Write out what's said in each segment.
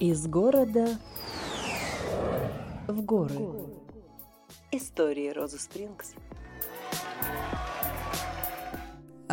Из города в горы. Истории Розы Спрингс.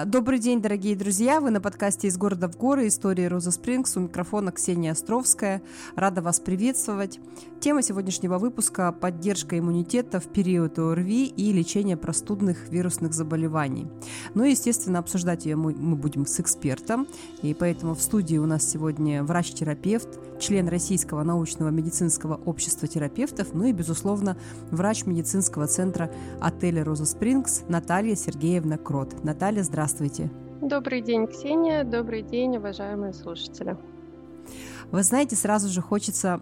Добрый день, дорогие друзья! Вы на подкасте «Из города в горы. Истории Роза Спрингс». У микрофона Ксения Островская. Рада вас приветствовать. Тема сегодняшнего выпуска – поддержка иммунитета в период ОРВИ и лечение простудных вирусных заболеваний. Ну и, естественно, обсуждать ее мы, мы будем с экспертом. И поэтому в студии у нас сегодня врач-терапевт, член Российского научного медицинского общества терапевтов, ну и, безусловно, врач медицинского центра отеля «Роза Спрингс» Наталья Сергеевна Крот. Наталья, здравствуйте. Добрый день, Ксения. Добрый день, уважаемые слушатели. Вы знаете, сразу же хочется,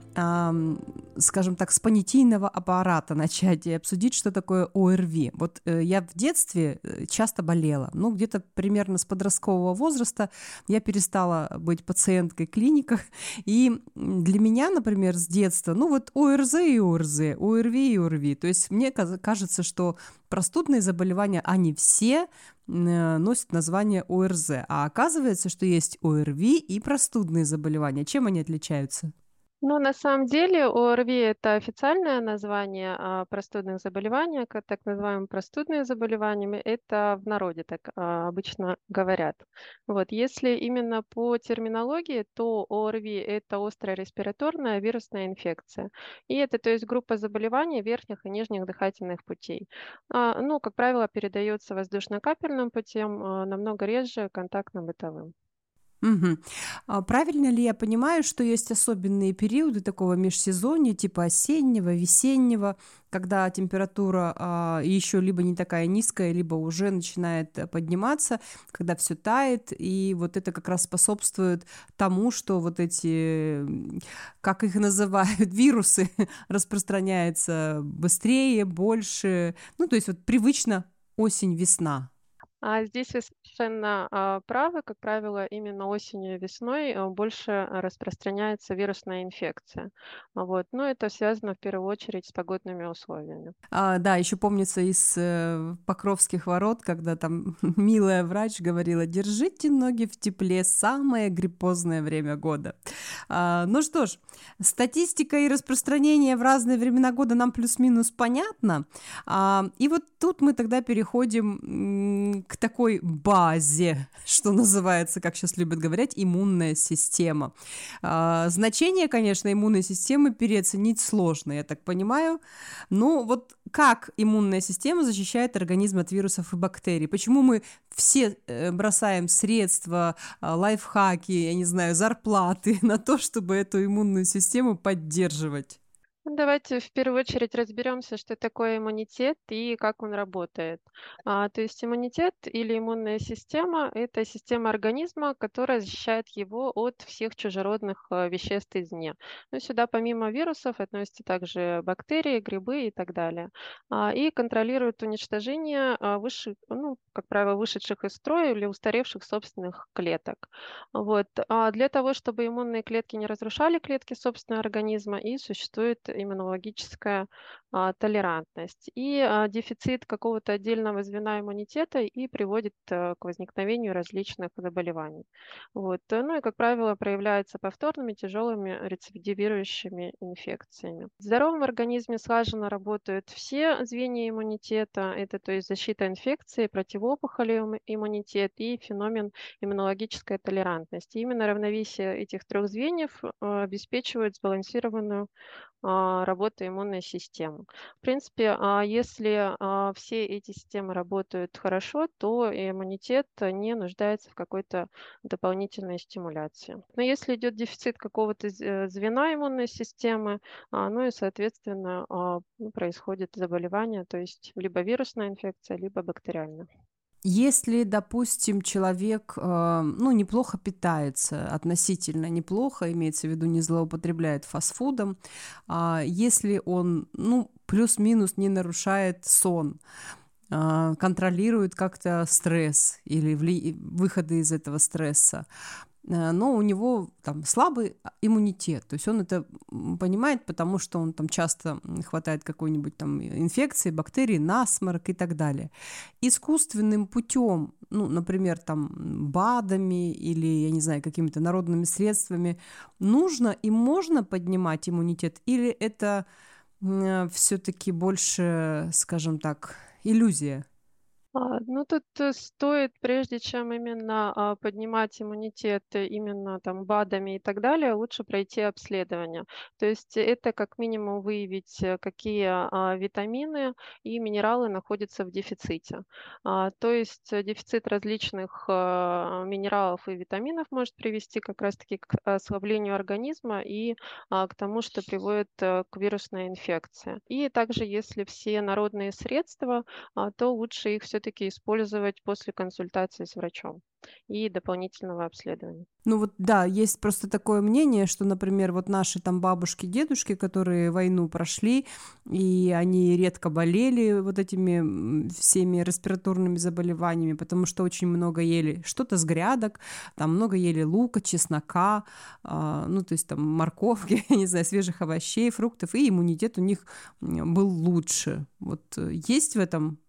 скажем так, с понятийного аппарата начать и обсудить, что такое ОРВИ. Вот э, я в детстве э, часто болела, ну, где-то примерно с подросткового возраста я перестала быть пациенткой в клиниках, и для меня, например, с детства, ну, вот ОРЗ и ОРЗ, ОРВИ и ОРВИ, то есть мне кажется, что простудные заболевания, они все Э, носит название ОРЗ, а оказывается, что есть ОРВИ и простудные заболевания. Чем они отличаются? Ну, на самом деле ОРВИ– это официальное название а, простудных заболеваний, так называемые простудные заболевания, это в народе так а, обычно говорят. Вот, если именно по терминологии, то ОРВИ– это острая респираторная вирусная инфекция. И это, то есть, группа заболеваний верхних и нижних дыхательных путей. А, ну, как правило, передается воздушно-капельным путем, намного реже контактно-бытовым. Угу. А правильно ли я понимаю, что есть особенные периоды такого межсезонья, типа осеннего, весеннего, когда температура а, еще либо не такая низкая, либо уже начинает подниматься, когда все тает, и вот это как раз способствует тому, что вот эти, как их называют, вирусы распространяются быстрее, больше, ну то есть вот привычно осень-весна. А здесь вы совершенно а, правы. Как правило, именно осенью и весной а, больше распространяется вирусная инфекция. Вот. Но это связано в первую очередь с погодными условиями. А, да, еще помнится из э, Покровских ворот, когда там милая врач говорила, держите ноги в тепле, самое гриппозное время года. А, ну что ж, статистика и распространение в разные времена года нам плюс-минус понятно. А, и вот тут мы тогда переходим к такой базе, что называется, как сейчас любят говорить, иммунная система. А, значение, конечно, иммунной системы переоценить сложно, я так понимаю. Но вот как иммунная система защищает организм от вирусов и бактерий? Почему мы все э, бросаем средства, а, лайфхаки, я не знаю, зарплаты на то, чтобы эту иммунную систему поддерживать? Ну, давайте в первую очередь разберемся, что такое иммунитет и как он работает. А, то есть иммунитет или иммунная система– это система организма, которая защищает его от всех чужеродных а, веществ извне. Ну, сюда помимо вирусов относятся также бактерии, грибы и так далее. А, и контролирует уничтожение а, выше, ну, как правило, вышедших из строя или устаревших собственных клеток. Вот. А для того, чтобы иммунные клетки не разрушали клетки собственного организма, и существует иммунологическая а, толерантность. И а, дефицит какого-то отдельного звена иммунитета и приводит а, к возникновению различных заболеваний. Вот. Ну и, как правило, проявляется повторными тяжелыми рецидивирующими инфекциями. В здоровом организме слаженно работают все звенья иммунитета. Это то есть защита инфекции, противоопухолевый иммунитет и феномен иммунологической толерантности. Именно равновесие этих трех звеньев обеспечивает сбалансированную работы иммунной системы. В принципе, а, если а, все эти системы работают хорошо, то иммунитет не нуждается в какой-то дополнительной стимуляции. Но если идет дефицит какого-то э, звена иммунной системы, ну и, соответственно, ну, происходит заболевание, то есть либо вирусная инфекция, либо бактериальная. Если, допустим, человек, э, ну, неплохо питается, относительно неплохо, имеется в виду, не злоупотребляет фастфудом, а если он, ну, плюс-минус не нарушает сон, а, контролирует как-то стресс или выходы из этого стресса, но у него там слабый иммунитет, то есть он это понимает, потому что он там часто хватает какой-нибудь там инфекции, бактерий, насморк и так далее. Искусственным путем, ну, например, там БАДами или, я не знаю, какими-то народными средствами, нужно и можно поднимать иммунитет, или это все-таки больше, скажем так, иллюзия? А, ну, тут э, стоит, прежде чем именно а, поднимать иммунитет э, именно там БАДами и так далее, лучше пройти обследование. То есть это как минимум выявить, э, какие а, витамины и минералы находятся в дефиците. То есть дефицит различных минералов и витаминов может привести как раз-таки к ослаблению организма и к тому, что приводит к вирусной инфекции. И также, если все народные средства, то лучше их все все-таки использовать после консультации с врачом и дополнительного обследования. Ну вот да, есть просто такое мнение, что, например, вот наши там бабушки, дедушки, которые войну прошли, и они редко болели вот этими всеми респираторными заболеваниями, потому что очень много ели что-то с грядок, там много ели лука, чеснока, э, ну то есть там морковки, я не знаю, свежих овощей, фруктов, и иммунитет у них был лучше. Вот э, есть в этом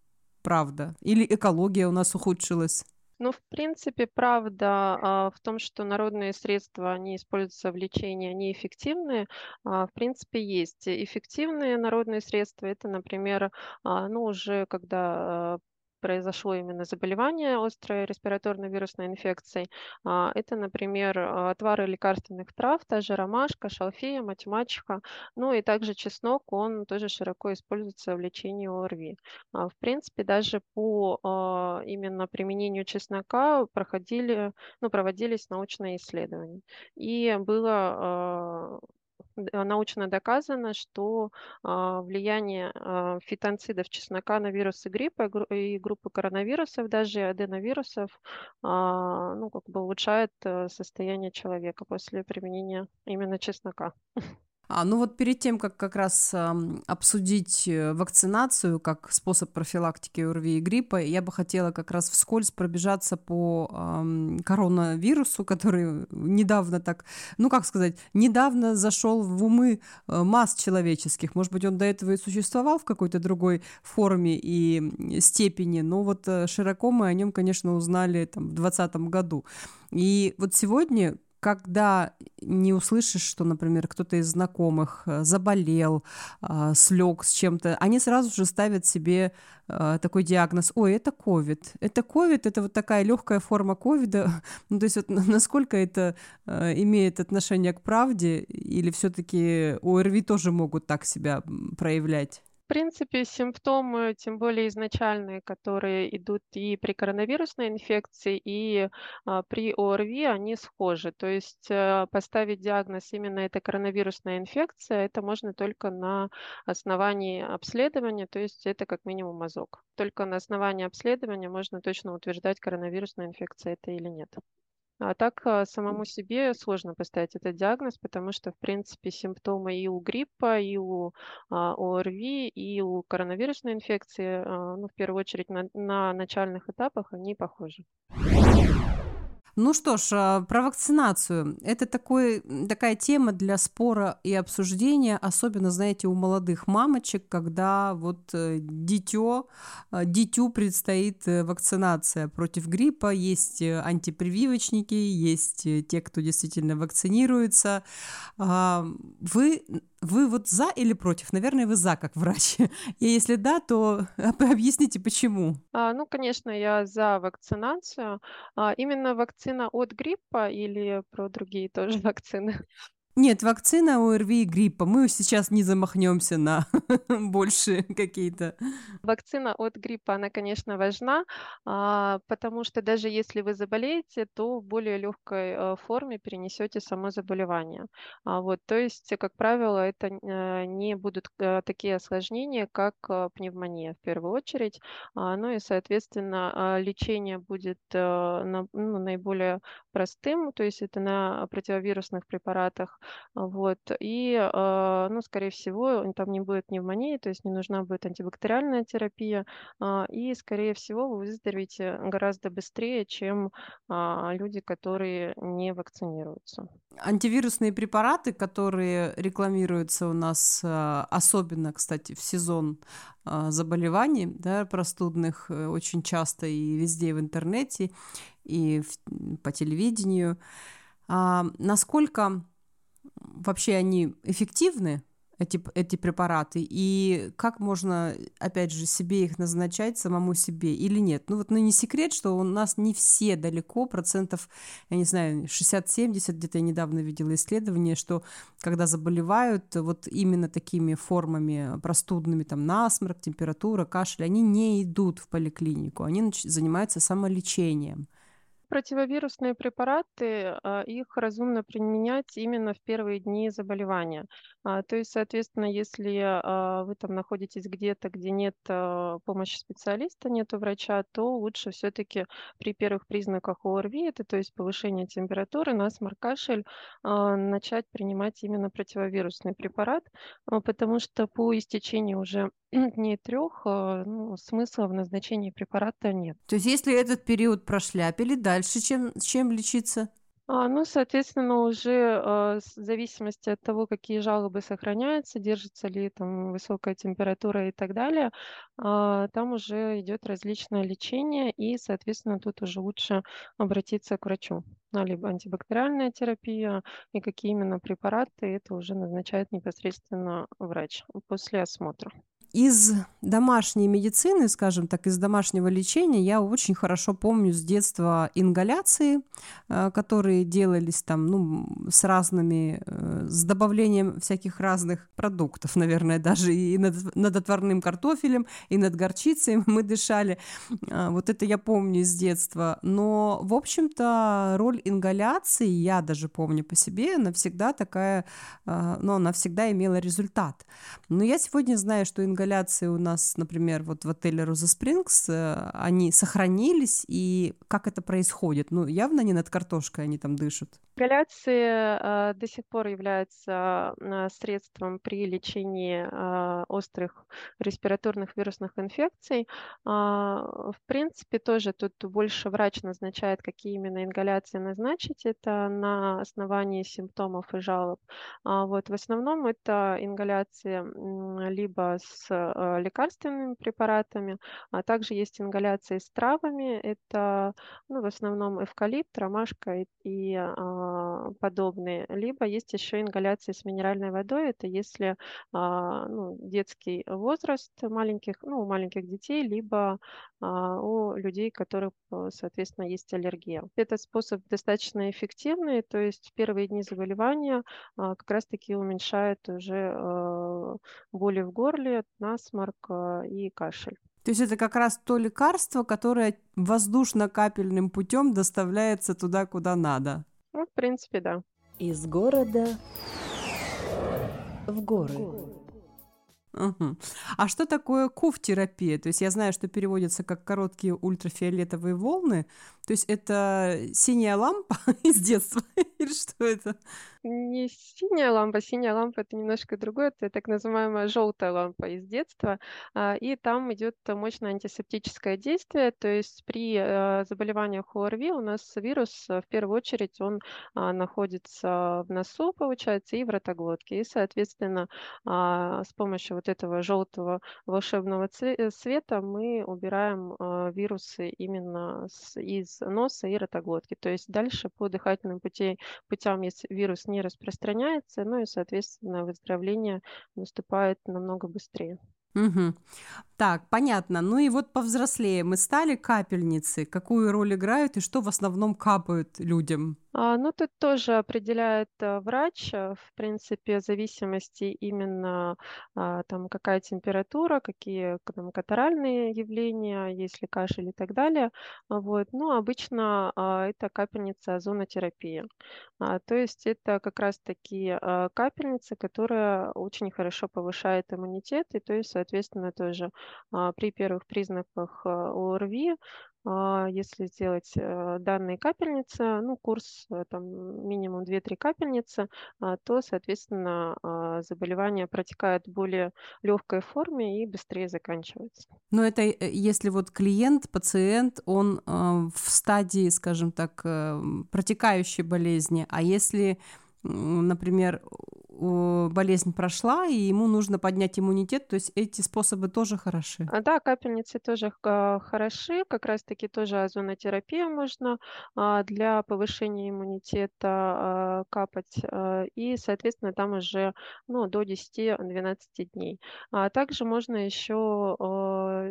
правда? Или экология у нас ухудшилась? Ну, в принципе, правда а, в том, что народные средства, они используются в лечении, они эффективные. А, в принципе, есть эффективные народные средства. Это, например, а, ну, уже когда произошло именно заболевание острой респираторной вирусной инфекцией. А, это, например, а, отвары лекарственных трав, та же ромашка, шалфея, математика, ну и также чеснок, он тоже широко используется в лечении ОРВИ. А, в принципе, даже по именно применению чеснока проходили, ну, проводились научные исследования. И было научно доказано, что а, влияние а, фитонцидов чеснока на вирусы гриппа и группы коронавирусов, даже аденовирусов, а, ну, как бы улучшает э, состояние человека после применения именно чеснока. А, ну вот перед тем, как как раз э, обсудить вакцинацию как способ профилактики ОРВИ и гриппа, я бы хотела как раз вскользь пробежаться по э, коронавирусу, который недавно так, ну как сказать, недавно зашел в умы э, масс человеческих. Может быть, он до этого и существовал в какой-то другой форме и степени, но вот э, широко мы о нем, конечно, узнали там, в 2020 году. И вот сегодня когда не услышишь, что, например, кто-то из знакомых э, заболел, а, слег с чем-то, они сразу же ставят себе э, такой диагноз, ой, это ковид. Это ковид, это вот такая легкая форма ковида. Ну, то есть вот насколько это э, имеет отношение к правде, или все-таки ОРВИ тоже могут так себя проявлять? В принципе, симптомы, тем более изначальные, которые идут и при коронавирусной инфекции, и а, при ОРВИ, они схожи. То есть а, поставить диагноз именно это коронавирусная инфекция, это можно только на основании обследования, то есть это как минимум мазок. Только на основании обследования можно точно утверждать, коронавирусная инфекция это или нет. А так а, самому себе сложно поставить этот диагноз, потому что, в принципе, симптомы и у гриппа, и у а, ОРВИ, и у коронавирусной инфекции, а, ну, в первую очередь, на, на начальных этапах они похожи. Ну что ж, а, про вакцинацию. Это такой, такая тема для спора и обсуждения, особенно, знаете, у молодых мамочек, когда вот э, дитё, а, дитю предстоит э, вакцинация против гриппа, есть э, антипрививочники, есть те, кто действительно вакцинируется. А, вы вы вот за или против? Наверное, вы за, как врач. И если да, то объясните, почему. А, ну, конечно, я за вакцинацию. А, именно вакцина от гриппа или про другие тоже вакцины? Нет, вакцина ОРВИ и гриппа. Мы сейчас не замахнемся на больше какие-то. Вакцина от гриппа, она, конечно, важна, а, потому что даже если вы заболеете, то в более легкой э, форме перенесете само заболевание. А, вот, то есть, как правило, это э, не будут э, такие осложнения, как пневмония в первую очередь. А, ну и, соответственно, лечение будет ну, наиболее простым, то есть это на противовирусных препаратах. Вот. И, а, ну, скорее всего, там не будет пневмонии, то есть не нужна будет антибактериальная терапия. а, И, скорее всего, вы выздоровеете гораздо быстрее, чем а, люди, которые не вакцинируются. Антивирусные препараты, которые рекламируются у нас, особенно, кстати, в сезон заболеваний да, простудных, э, очень часто и везде в интернете, и в- по телевидению. А, насколько вообще они эффективны, эти, эти препараты, и как можно, опять же, себе их назначать, самому себе, или нет? Ну вот, ну не секрет, что у нас не все далеко, процентов, я не знаю, 60-70, где-то я недавно видела исследование, что когда заболевают вот именно такими формами простудными, там насморк, температура, кашель, они не идут в поликлинику, они занимаются самолечением. Противовирусные препараты, а, их разумно применять именно в первые дни заболевания. А, То есть, соответственно, если а, вы там находитесь где-то, где нет помощи специалиста, нет врача, то лучше все-таки при первых признаках ОРВИ, это то есть повышение температуры, насморк, кашель, начать принимать именно противовирусный препарат, потому что по истечении уже дней трех ну, смысла в назначении препарата нет. То есть если этот период прошляпили, дальше чем, чем лечиться? А, ну, соответственно, уже с- в зависимости от того, какие жалобы сохраняются, держится ли там высокая температура и так далее, а, там уже идет различное лечение, и, соответственно, тут уже лучше обратиться к врачу. А, Либо антибактериальная терапия, и какие именно препараты, это уже назначает непосредственно врач после осмотра. Из домашней медицины, скажем так, из домашнего лечения я очень хорошо помню с детства ингаляции, э, которые делались там, ну, с разными, э, с добавлением всяких разных продуктов, наверное, даже и над, над отварным картофелем, и над горчицей мы дышали. А, Вот это я помню из детства. Но, в общем-то, роль ингаляции, я даже помню по себе, она всегда такая, а, ну, она всегда имела результат. Но я сегодня знаю, что ингаляции у нас, например, вот в отеле Роза Спрингс, э, они сохранились, и как это происходит? Ну, явно не над картошкой они там дышат. Ингаляции а, до сих пор являются а, средством при лечении а, острых респираторных вирусных инфекций. А, В принципе, тоже тут больше врач назначает, какие именно ингаляции назначить. Это на основании симптомов и жалоб. А Вот. В основном это ингаляции либо с лекарственными препаратами, а также есть ингаляции с травами. Это ну, в основном эвкалипт, ромашка и, и, а, подобные. Либо есть еще ингаляции с минеральной водой. Это если а, ну, детский возраст маленьких, ну, у маленьких детей, либо а, у людей, у которых, э, соответственно, есть аллергия. Этот способ достаточно эффективный, то есть в первые дни заболевания а, как раз-таки уменьшает уже боли в горле, насморк а, и кашель. То есть это как раз то лекарство, которое воздушно-капельным путем доставляется туда, куда надо. Ну, в принципе, да. Из города в горы. Мгм. А что такое куф-терапия? То есть я знаю, что переводится как короткие ультрафиолетовые волны. То есть это синяя лампа из детства или что это? Не синяя лампа, синяя лампа это немножко другое, это так называемая желтая лампа из детства, а, и там идет мощное антисептическое действие, то есть при э, заболеваниях ОРВИ у нас вирус э, в первую очередь он а, находится в носу, получается, и в ротоглотке, и, соответственно, а, с помощью вот этого желтого волшебного э, света мы убираем вирусы именно с- носа и ротоглотки, то есть дальше по дыхательным путей путям, если вирус не распространяется, ну и, соответственно, выздоровление наступает намного быстрее. Мгм. Так, понятно. Ну и вот повзрослее мы стали капельницы. Какую роль играют и что в основном капают людям? А, ну, тут тоже определяет а, врач, а, в принципе, в зависимости именно а, там какая температура, какие там катаральные явления, есть ли кашель и так далее. А, Вот. Ну, обычно это капельница озонотерапия. А, То есть это как раз-таки капельница, которая очень хорошо повышает иммунитет, и то есть, соответственно, тоже при первых признаках а, ОРВИ если сделать э, данные капельницы, ну, курс э, там минимум 2-3 капельницы, а, то, соответственно, а, заболевание протекает в более легкой форме и быстрее заканчивается. Но это если вот клиент, пациент, он в стадии, скажем так, протекающей болезни, а если например, болезнь прошла, и ему нужно поднять иммунитет, то есть эти способы тоже хороши. А, да, капельницы тоже а, хороши, как раз-таки тоже озонотерапию можно а, для повышения иммунитета капать, и, соответственно, там уже ну, до 10-12 дней. А также можно еще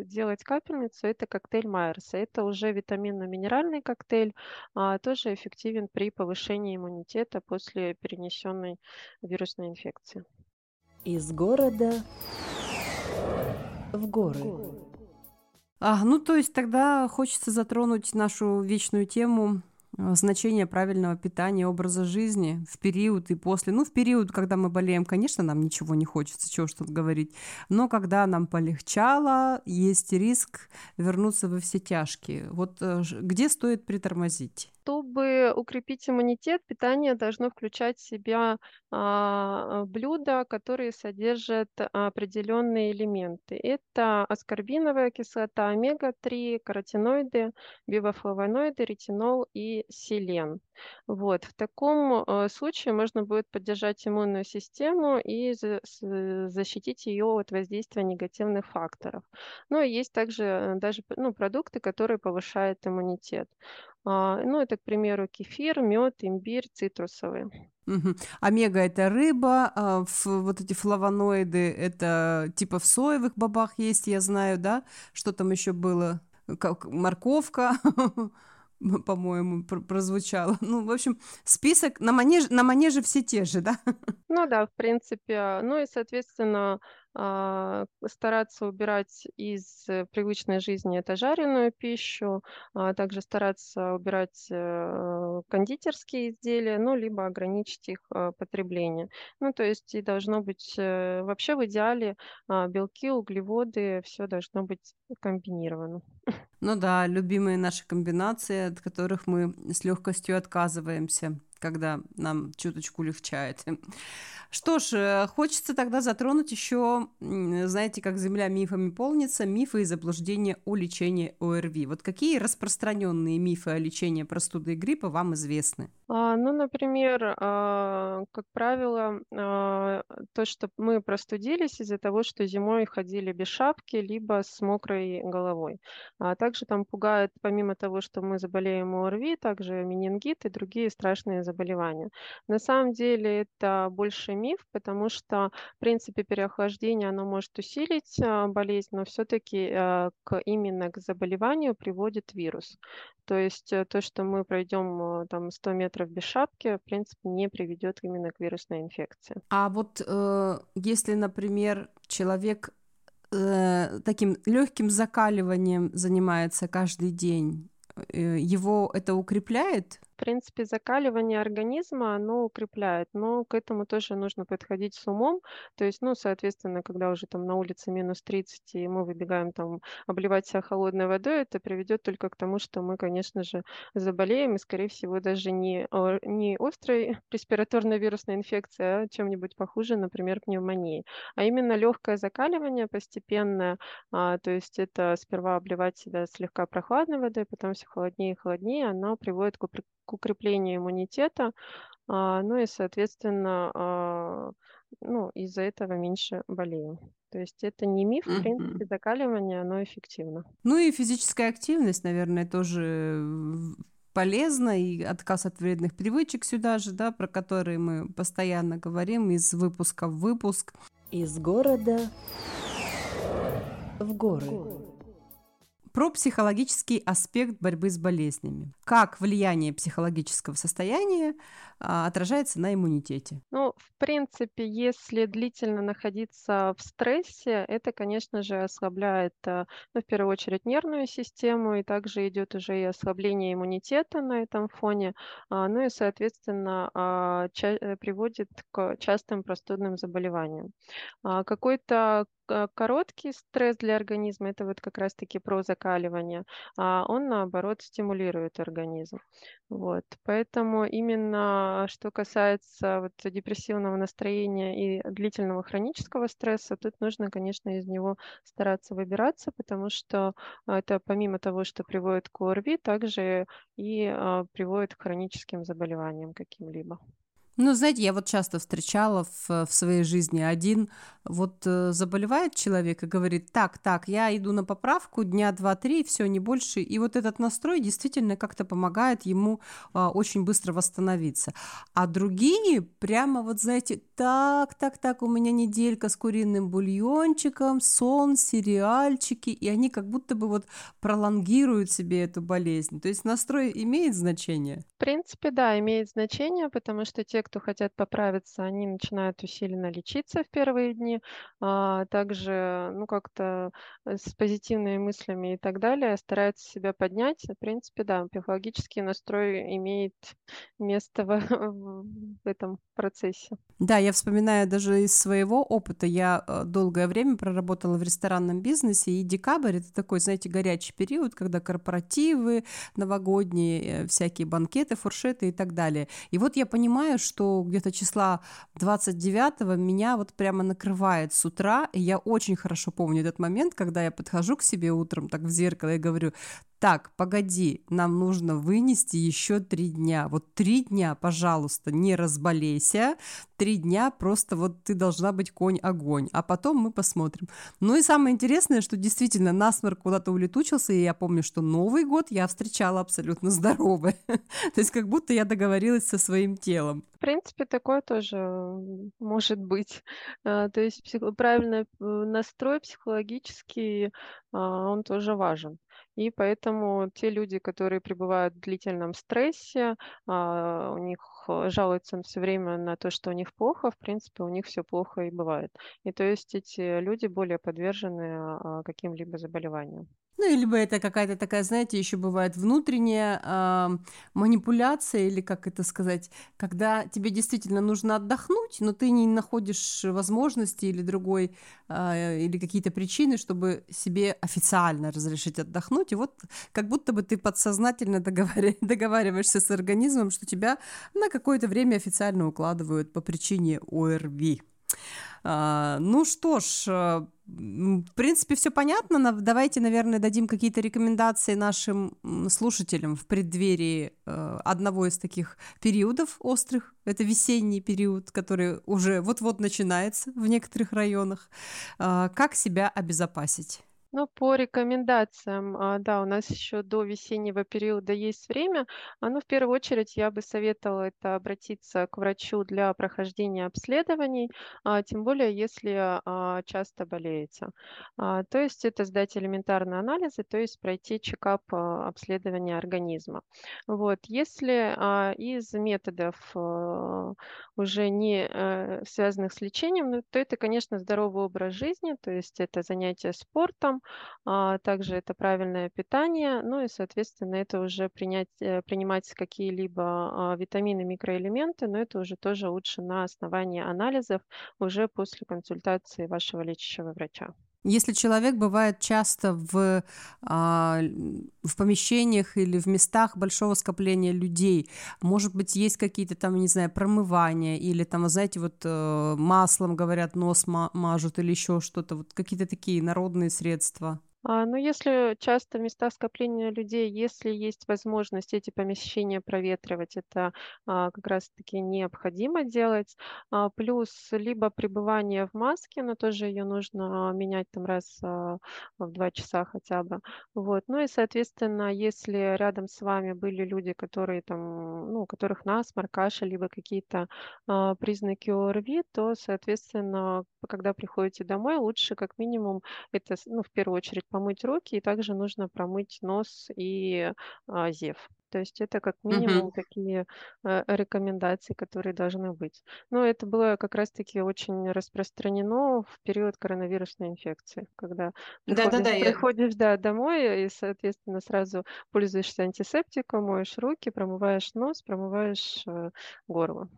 делать капельницу, это коктейль Майерса, это уже витаминно-минеральный коктейль, тоже эффективен при повышении иммунитета после перенесенной вирусной вирусной инфекции. Из города в горы. А, ну, то есть тогда хочется затронуть нашу вечную тему а, значение правильного питания, образа жизни в период и после. Ну, в период, когда мы болеем, конечно, нам ничего не хочется, чего что говорить. Но когда нам полегчало, есть риск вернуться во все тяжкие. Вот э, где стоит притормозить? Чтобы укрепить иммунитет, питание должно включать в себя а, блюда, которые содержат определенные элементы. Это аскорбиновая кислота, омега-3, каротиноиды, бивофлавоноиды, ретинол и селен. Вот. В таком э, случае можно будет поддержать иммунную систему и защитить ее от воздействия негативных факторов. Ну и есть также э, даже ну, продукты, которые повышают иммунитет. А, ну, это, к примеру, кефир, мед, имбирь, цитрусовые. Угу. Омега это рыба, а в, вот эти флавоноиды это типа в соевых бобах есть, я знаю, да? Что там еще было? Как морковка. по-моему, пр- прозвучало. Ну, в общем, список на манеже, на манеже все те же, да? Ну да, в принципе. Ну и, соответственно, а, стараться убирать из э, привычной жизни это жареную пищу, а также стараться убирать э, кондитерские изделия, ну, либо ограничить их а, потребление. Ну, то есть и должно быть э, вообще в идеале белки, углеводы, все должно быть комбинировано. Ну да, любимые наши комбинации, от которых мы с легкостью отказываемся когда нам чуточку легчает. Что ж, э, хочется тогда затронуть еще, знаете, как земля мифами полнится, мифы и заблуждения о лечении ОРВИ. Вот какие распространенные мифы о лечении простуды и гриппа вам известны? А, ну, например, а, как правило, а, то, что мы простудились из-за того, что зимой ходили без шапки, либо с мокрой головой. А также там пугает, помимо того, что мы заболеем ОРВИ, также менингит и другие страшные заболевания заболевания. На самом деле это больше миф, потому что, в принципе, переохлаждение, оно может усилить а, болезнь, но все-таки а, к, именно к заболеванию приводит вирус. То есть э, то, что мы пройдем а, там 100 метров без шапки, в принципе, не приведет именно к вирусной инфекции. А вот э, если, например, человек э, таким легким закаливанием занимается каждый день, э, его это укрепляет? Принципе, закаливание организма, оно укрепляет, но к этому тоже нужно подходить с умом. То есть, ну, соответственно, когда уже там на улице минус 30, и мы выбегаем там обливать себя холодной водой, это приведет только к тому, что мы, конечно же, заболеем, и, скорее всего, даже не, не острой респираторной вирусной инфекцией, а чем-нибудь похуже, например, пневмонией. А именно легкое закаливание постепенное, а, то есть это сперва обливать себя слегка прохладной водой, потом все холоднее и холоднее, оно приводит к к укреплению иммунитета, а, ну и, соответственно, а, ну, из-за этого меньше болеем. То есть это не миф, в принципе, закаливание, оно эффективно. Ну и физическая активность, наверное, тоже полезно, и отказ от вредных привычек сюда же, да, про которые мы постоянно говорим из выпуска в выпуск. Из города в горы про психологический аспект борьбы с болезнями. Как влияние психологического состояния а, отражается на иммунитете? Ну, в принципе, если длительно находиться в стрессе, это, конечно же, ослабляет, э, ну, в первую очередь, нервную систему, и также идет уже и ослабление иммунитета на этом фоне, а, ну и, соответственно, а, э, приводит к частым простудным заболеваниям. Какой-то короткий стресс для организма, это вот как раз-таки про закаливание, а он, наоборот, стимулирует организм. Вот. Поэтому именно что касается вот депрессивного настроения и длительного хронического стресса, тут нужно, конечно, из него стараться выбираться, потому что это помимо того, что приводит к ОРВИ, также и а, приводит к хроническим заболеваниям каким-либо. Ну, знаете, я вот часто встречала в, в своей жизни один, вот э, заболевает человек и говорит, так, так, я иду на поправку дня два-три, все, не больше, и вот этот настрой действительно как-то помогает ему э, очень быстро восстановиться. А другие прямо вот, знаете, так, так, так, у меня неделька с куриным бульончиком, сон, сериальчики, и они как будто бы вот пролонгируют себе эту болезнь. То есть настрой имеет значение? В принципе, да, имеет значение, потому что те, кто хотят поправиться, они начинают усиленно лечиться в первые дни, а также, ну, как-то э, с позитивными мыслями и так далее, стараются себя поднять. В принципе, да, психологический настрой имеет место в, в этом процессе. Да, я вспоминаю даже из своего опыта. Я э, долгое время проработала в ресторанном бизнесе, и декабрь — это такой, знаете, горячий период, когда корпоративы новогодние, э, всякие банкеты, фуршеты и так далее. И вот я понимаю, что где-то числа 29-го меня вот прямо накрывает с утра, и я очень хорошо помню этот момент, когда я подхожу к себе утром так в зеркало и говорю, так, погоди, нам нужно вынести еще три дня. Вот три дня, пожалуйста, не разболейся. Три дня просто вот ты должна быть конь-огонь. А потом мы посмотрим. Ну и самое интересное, что действительно насморк куда-то улетучился, и я помню, что Новый год я встречала абсолютно здоровой. То есть как будто я договорилась со своим телом. В принципе, такое тоже может быть. А, то есть правильный э, настрой психологический, а, он тоже важен. И поэтому те люди, которые пребывают в длительном стрессе, а, у них э, жалуются все время на то, что у них плохо, в принципе, у них все плохо и бывает. И то есть эти люди более подвержены а, каким-либо заболеваниям. Ну, или бы это какая-то такая, знаете, еще бывает внутренняя э, манипуляция, или как это сказать, когда тебе действительно нужно отдохнуть, но ты не находишь возможности или другой, э, или какие-то причины, чтобы себе официально разрешить отдохнуть. И вот как будто бы ты подсознательно договари- договариваешься с организмом, что тебя на какое-то время официально укладывают по причине ОРВИ. А, ну что ж, в принципе, все понятно. Давайте, наверное, дадим какие-то рекомендации нашим слушателям в преддверии э, одного из таких периодов острых. Это весенний период, который уже вот-вот начинается в некоторых районах. А, как себя обезопасить? Ну, по рекомендациям, а, да, у нас еще до весеннего периода есть время. А, ну, в первую очередь я бы советовала это обратиться к врачу для прохождения обследований, а, тем более если часто болеете. То есть это сдать элементарные анализы, то есть пройти чекап обследования организма. Вот, если из методов уже не а, связанных с лечением, ну, то это, конечно, здоровый образ жизни, то есть это занятие спортом, а, также это правильное питание, ну и, соответственно, это уже принять, э, принимать какие-либо а, витамины, микроэлементы, но это уже тоже лучше на основании анализов уже после консультации вашего лечащего врача. Если человек бывает часто в, а, в помещениях или в местах большого скопления людей, может быть, есть какие-то там, не знаю, промывания или там, знаете, вот э, маслом, говорят, нос мажут или еще что-то, вот какие-то такие народные средства. А, ну, если часто места скопления людей, если есть возможность эти помещения проветривать, это а, как раз-таки необходимо делать. А, плюс либо пребывание в маске, но тоже ее нужно менять там раз в два часа хотя бы. Вот. Ну и, соответственно, если рядом с вами были люди, которые там, ну, у которых насморк, кашель, либо какие-то признаки ОРВИ, то, соответственно, когда приходите домой, лучше как минимум это, ну, в первую очередь помыть руки, и также нужно промыть нос и а, зев. То есть это как минимум uh-huh. такие э, рекомендации, которые должны быть. Но это было как раз-таки очень распространено в период коронавирусной инфекции, когда приходишь, да, да, да, приходишь да, домой и, соответственно, сразу пользуешься антисептиком, моешь руки, промываешь нос, промываешь э, горло.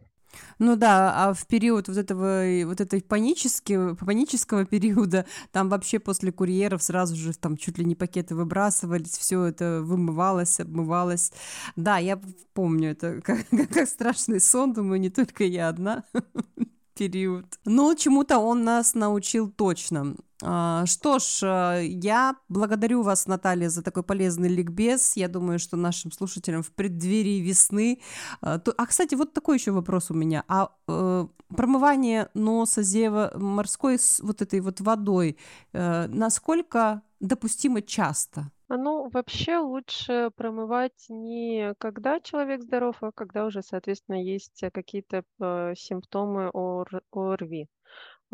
Ну да, а в период вот этого вот этой панического, панического периода, там вообще после курьеров сразу же там чуть ли не пакеты выбрасывались, все это вымывалось, обмывалось. Да, я помню это как, как страшный сон, думаю, не только я одна период. Но чему-то он нас научил точно. А, что ж, а, я благодарю вас, Наталья, за такой полезный ликбез. Я думаю, что нашим слушателям в преддверии весны... А, а кстати, вот такой еще вопрос у меня. А э, промывание носа, зева морской с вот этой вот водой, э, насколько допустимо часто? Ну, вообще лучше промывать не когда человек здоров, а когда уже, соответственно, есть какие-то э, симптомы ОРВИ.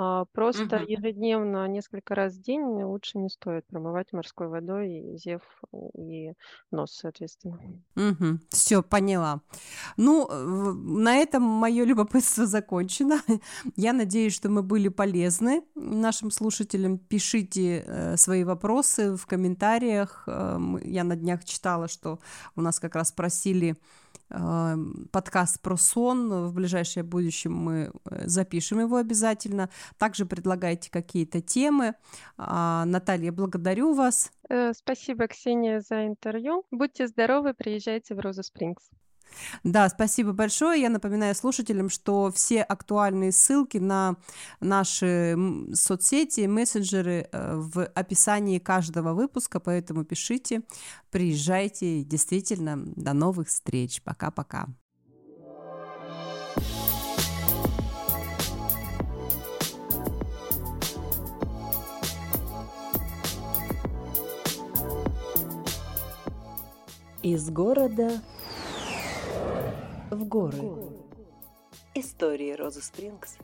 А, просто Мгм. ежедневно, несколько раз в день лучше не стоит промывать морской водой и зев, и нос, соответственно. Мгм. Все, поняла. Ну, в- на этом мое любопытство закончено. Я надеюсь, что мы были полезны нашим слушателям. Пишите э, свои вопросы в комментариях. Э, мы- я на днях читала, что у нас как раз просили подкаст про сон. В ближайшее будущее мы э, запишем его обязательно. Также предлагайте какие-то темы. А, Наталья, благодарю вас. Э, Спасибо, Ксения, за интервью. Будьте здоровы, приезжайте в Роза Спрингс. Да, спасибо большое. Я напоминаю слушателям, что все актуальные ссылки на наши соцсети, мессенджеры э, в описании каждого выпуска, поэтому пишите, приезжайте. Действительно, до новых встреч. Пока-пока. Из города в горы. Истории Розы Спрингс